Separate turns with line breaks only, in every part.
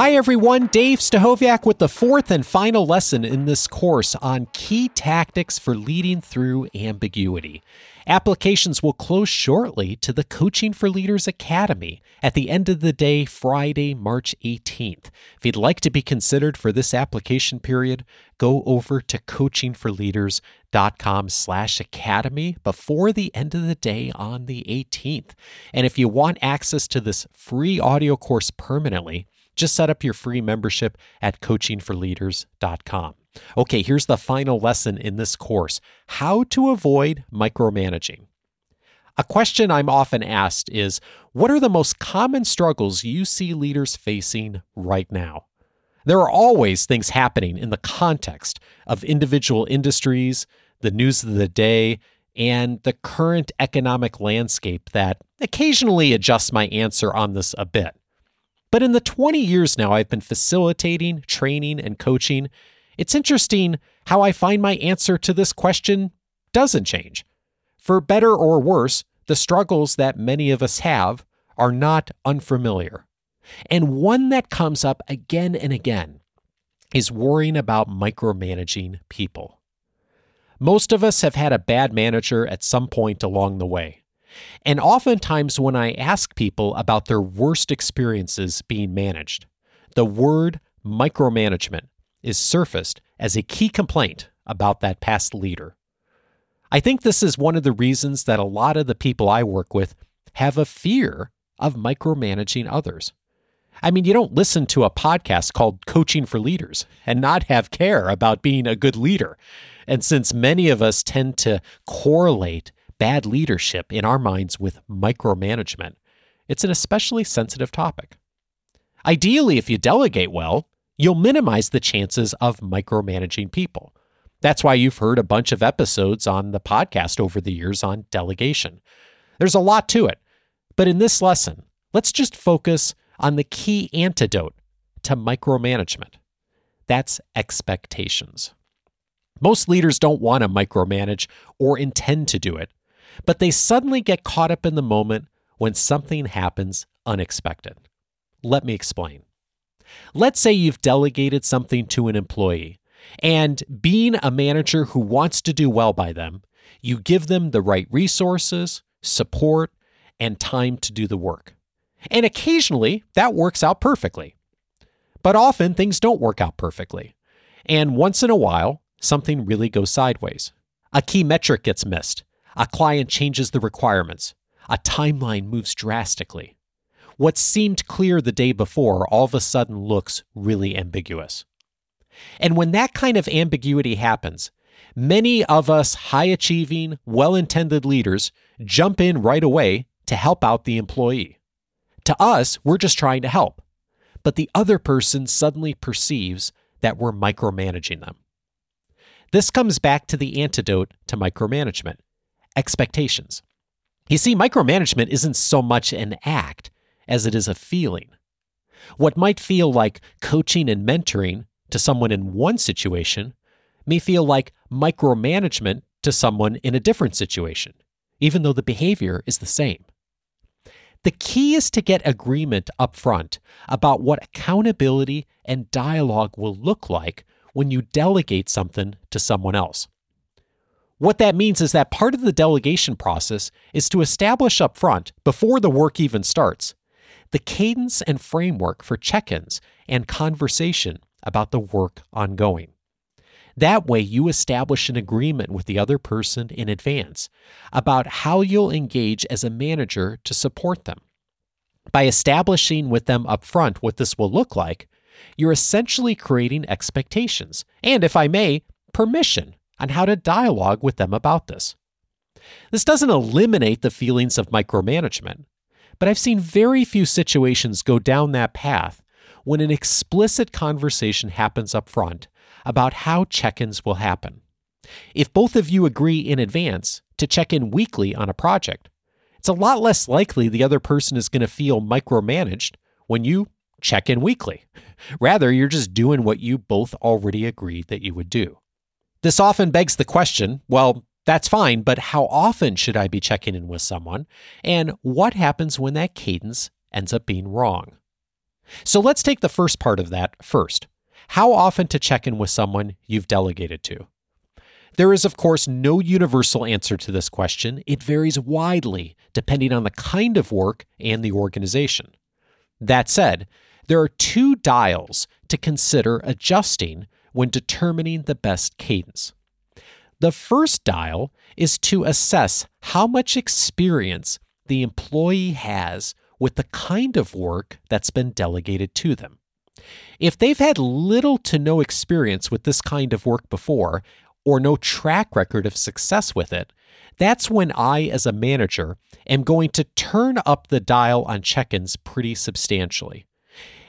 Hi, everyone. Dave Stachowiak with the fourth and final lesson in this course on key tactics for leading through ambiguity. Applications will close shortly to the Coaching for Leaders Academy at the end of the day, Friday, March 18th. If you'd like to be considered for this application period, go over to coachingforleaders.com slash academy before the end of the day on the 18th. And if you want access to this free audio course permanently, just set up your free membership at coachingforleaders.com. Okay, here's the final lesson in this course how to avoid micromanaging. A question I'm often asked is What are the most common struggles you see leaders facing right now? There are always things happening in the context of individual industries, the news of the day, and the current economic landscape that occasionally adjusts my answer on this a bit. But in the 20 years now I've been facilitating, training, and coaching, it's interesting how I find my answer to this question doesn't change. For better or worse, the struggles that many of us have are not unfamiliar. And one that comes up again and again is worrying about micromanaging people. Most of us have had a bad manager at some point along the way. And oftentimes, when I ask people about their worst experiences being managed, the word micromanagement is surfaced as a key complaint about that past leader. I think this is one of the reasons that a lot of the people I work with have a fear of micromanaging others. I mean, you don't listen to a podcast called Coaching for Leaders and not have care about being a good leader. And since many of us tend to correlate bad leadership in our minds with micromanagement, it's an especially sensitive topic. Ideally, if you delegate well, you'll minimize the chances of micromanaging people. That's why you've heard a bunch of episodes on the podcast over the years on delegation. There's a lot to it. But in this lesson, let's just focus on the key antidote to micromanagement that's expectations. Most leaders don't want to micromanage or intend to do it, but they suddenly get caught up in the moment when something happens unexpected. Let me explain. Let's say you've delegated something to an employee, and being a manager who wants to do well by them, you give them the right resources, support, and time to do the work. And occasionally that works out perfectly. But often things don't work out perfectly. And once in a while, something really goes sideways. A key metric gets missed, a client changes the requirements. A timeline moves drastically. What seemed clear the day before all of a sudden looks really ambiguous. And when that kind of ambiguity happens, many of us high achieving, well intended leaders jump in right away to help out the employee. To us, we're just trying to help. But the other person suddenly perceives that we're micromanaging them. This comes back to the antidote to micromanagement expectations. You see, micromanagement isn't so much an act as it is a feeling. What might feel like coaching and mentoring to someone in one situation may feel like micromanagement to someone in a different situation, even though the behavior is the same. The key is to get agreement up front about what accountability and dialogue will look like when you delegate something to someone else. What that means is that part of the delegation process is to establish up front, before the work even starts, the cadence and framework for check ins and conversation about the work ongoing. That way, you establish an agreement with the other person in advance about how you'll engage as a manager to support them. By establishing with them up front what this will look like, you're essentially creating expectations and, if I may, permission on how to dialogue with them about this. This doesn't eliminate the feelings of micromanagement, but I've seen very few situations go down that path when an explicit conversation happens up front about how check ins will happen. If both of you agree in advance to check in weekly on a project, it's a lot less likely the other person is going to feel micromanaged when you check in weekly. Rather, you're just doing what you both already agreed that you would do. This often begs the question well, that's fine, but how often should I be checking in with someone? And what happens when that cadence ends up being wrong? So let's take the first part of that first. How often to check in with someone you've delegated to? There is, of course, no universal answer to this question. It varies widely depending on the kind of work and the organization. That said, there are two dials to consider adjusting when determining the best cadence. The first dial is to assess how much experience the employee has with the kind of work that's been delegated to them. If they've had little to no experience with this kind of work before, or no track record of success with it, that's when I, as a manager, am going to turn up the dial on check ins pretty substantially.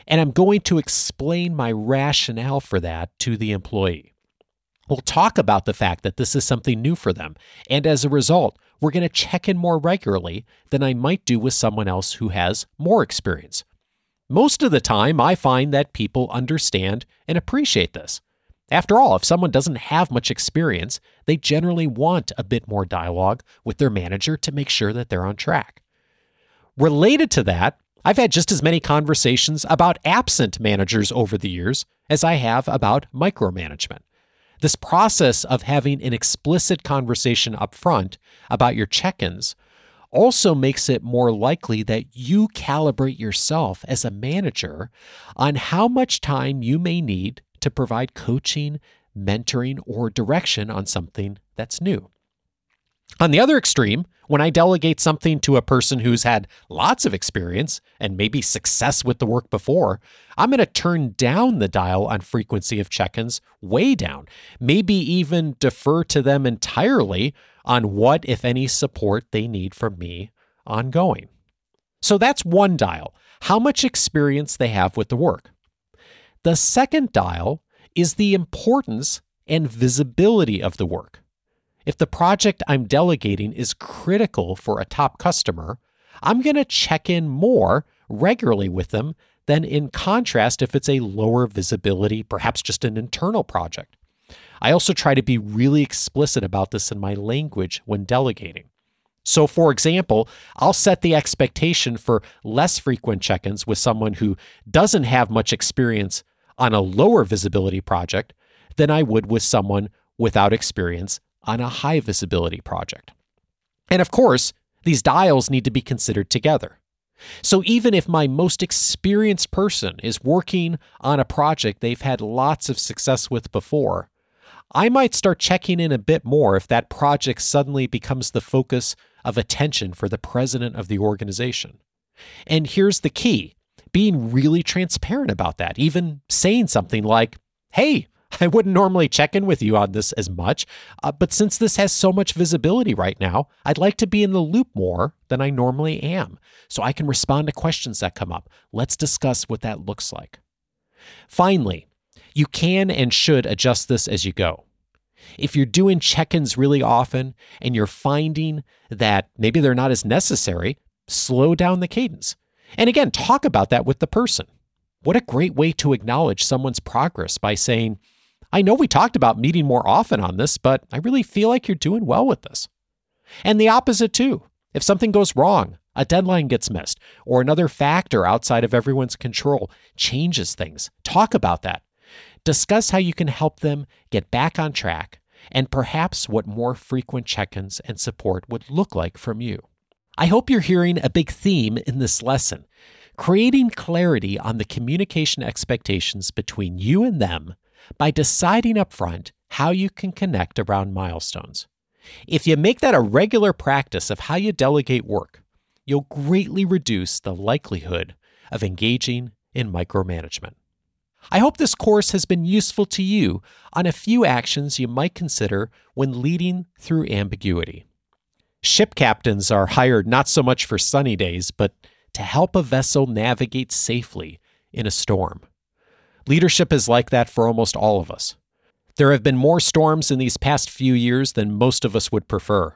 And I'm going to explain my rationale for that to the employee. We'll talk about the fact that this is something new for them. And as a result, we're going to check in more regularly than I might do with someone else who has more experience. Most of the time, I find that people understand and appreciate this. After all, if someone doesn't have much experience, they generally want a bit more dialogue with their manager to make sure that they're on track. Related to that, I've had just as many conversations about absent managers over the years as I have about micromanagement. This process of having an explicit conversation up front about your check ins also makes it more likely that you calibrate yourself as a manager on how much time you may need to provide coaching, mentoring, or direction on something that's new. On the other extreme, when I delegate something to a person who's had lots of experience and maybe success with the work before, I'm going to turn down the dial on frequency of check ins way down, maybe even defer to them entirely on what, if any, support they need from me ongoing. So that's one dial how much experience they have with the work. The second dial is the importance and visibility of the work. If the project I'm delegating is critical for a top customer, I'm going to check in more regularly with them than in contrast if it's a lower visibility, perhaps just an internal project. I also try to be really explicit about this in my language when delegating. So, for example, I'll set the expectation for less frequent check ins with someone who doesn't have much experience on a lower visibility project than I would with someone without experience on a high visibility project. And of course, these dials need to be considered together. So even if my most experienced person is working on a project they've had lots of success with before, I might start checking in a bit more if that project suddenly becomes the focus of attention for the president of the organization. And here's the key being really transparent about that, even saying something like, Hey, I wouldn't normally check in with you on this as much, uh, but since this has so much visibility right now, I'd like to be in the loop more than I normally am so I can respond to questions that come up. Let's discuss what that looks like. Finally, you can and should adjust this as you go. If you're doing check ins really often and you're finding that maybe they're not as necessary, slow down the cadence. And again, talk about that with the person. What a great way to acknowledge someone's progress by saying, I know we talked about meeting more often on this, but I really feel like you're doing well with this. And the opposite, too. If something goes wrong, a deadline gets missed, or another factor outside of everyone's control changes things, talk about that. Discuss how you can help them get back on track and perhaps what more frequent check ins and support would look like from you. I hope you're hearing a big theme in this lesson creating clarity on the communication expectations between you and them by deciding upfront how you can connect around milestones. If you make that a regular practice of how you delegate work, you'll greatly reduce the likelihood of engaging in micromanagement. I hope this course has been useful to you on a few actions you might consider when leading through ambiguity. Ship captains are hired not so much for sunny days, but to help a vessel navigate safely in a storm. Leadership is like that for almost all of us. There have been more storms in these past few years than most of us would prefer,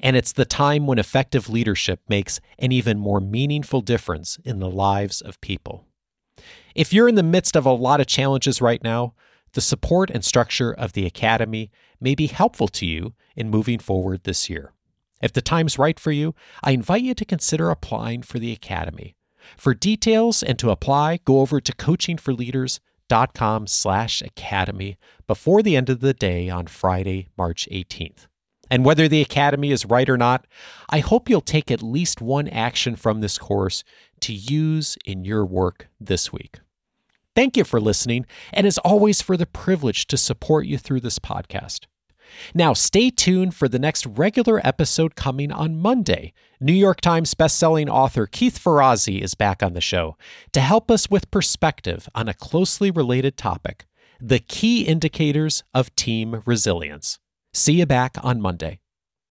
and it's the time when effective leadership makes an even more meaningful difference in the lives of people. If you're in the midst of a lot of challenges right now, the support and structure of the Academy may be helpful to you in moving forward this year. If the time's right for you, I invite you to consider applying for the Academy. For details and to apply, go over to coachingforleaders.com slash academy before the end of the day on Friday, March 18th. And whether the academy is right or not, I hope you'll take at least one action from this course to use in your work this week. Thank you for listening, and as always, for the privilege to support you through this podcast. Now, stay tuned for the next regular episode coming on Monday. New York Times bestselling author Keith Ferrazzi is back on the show to help us with perspective on a closely related topic the key indicators of team resilience. See you back on Monday.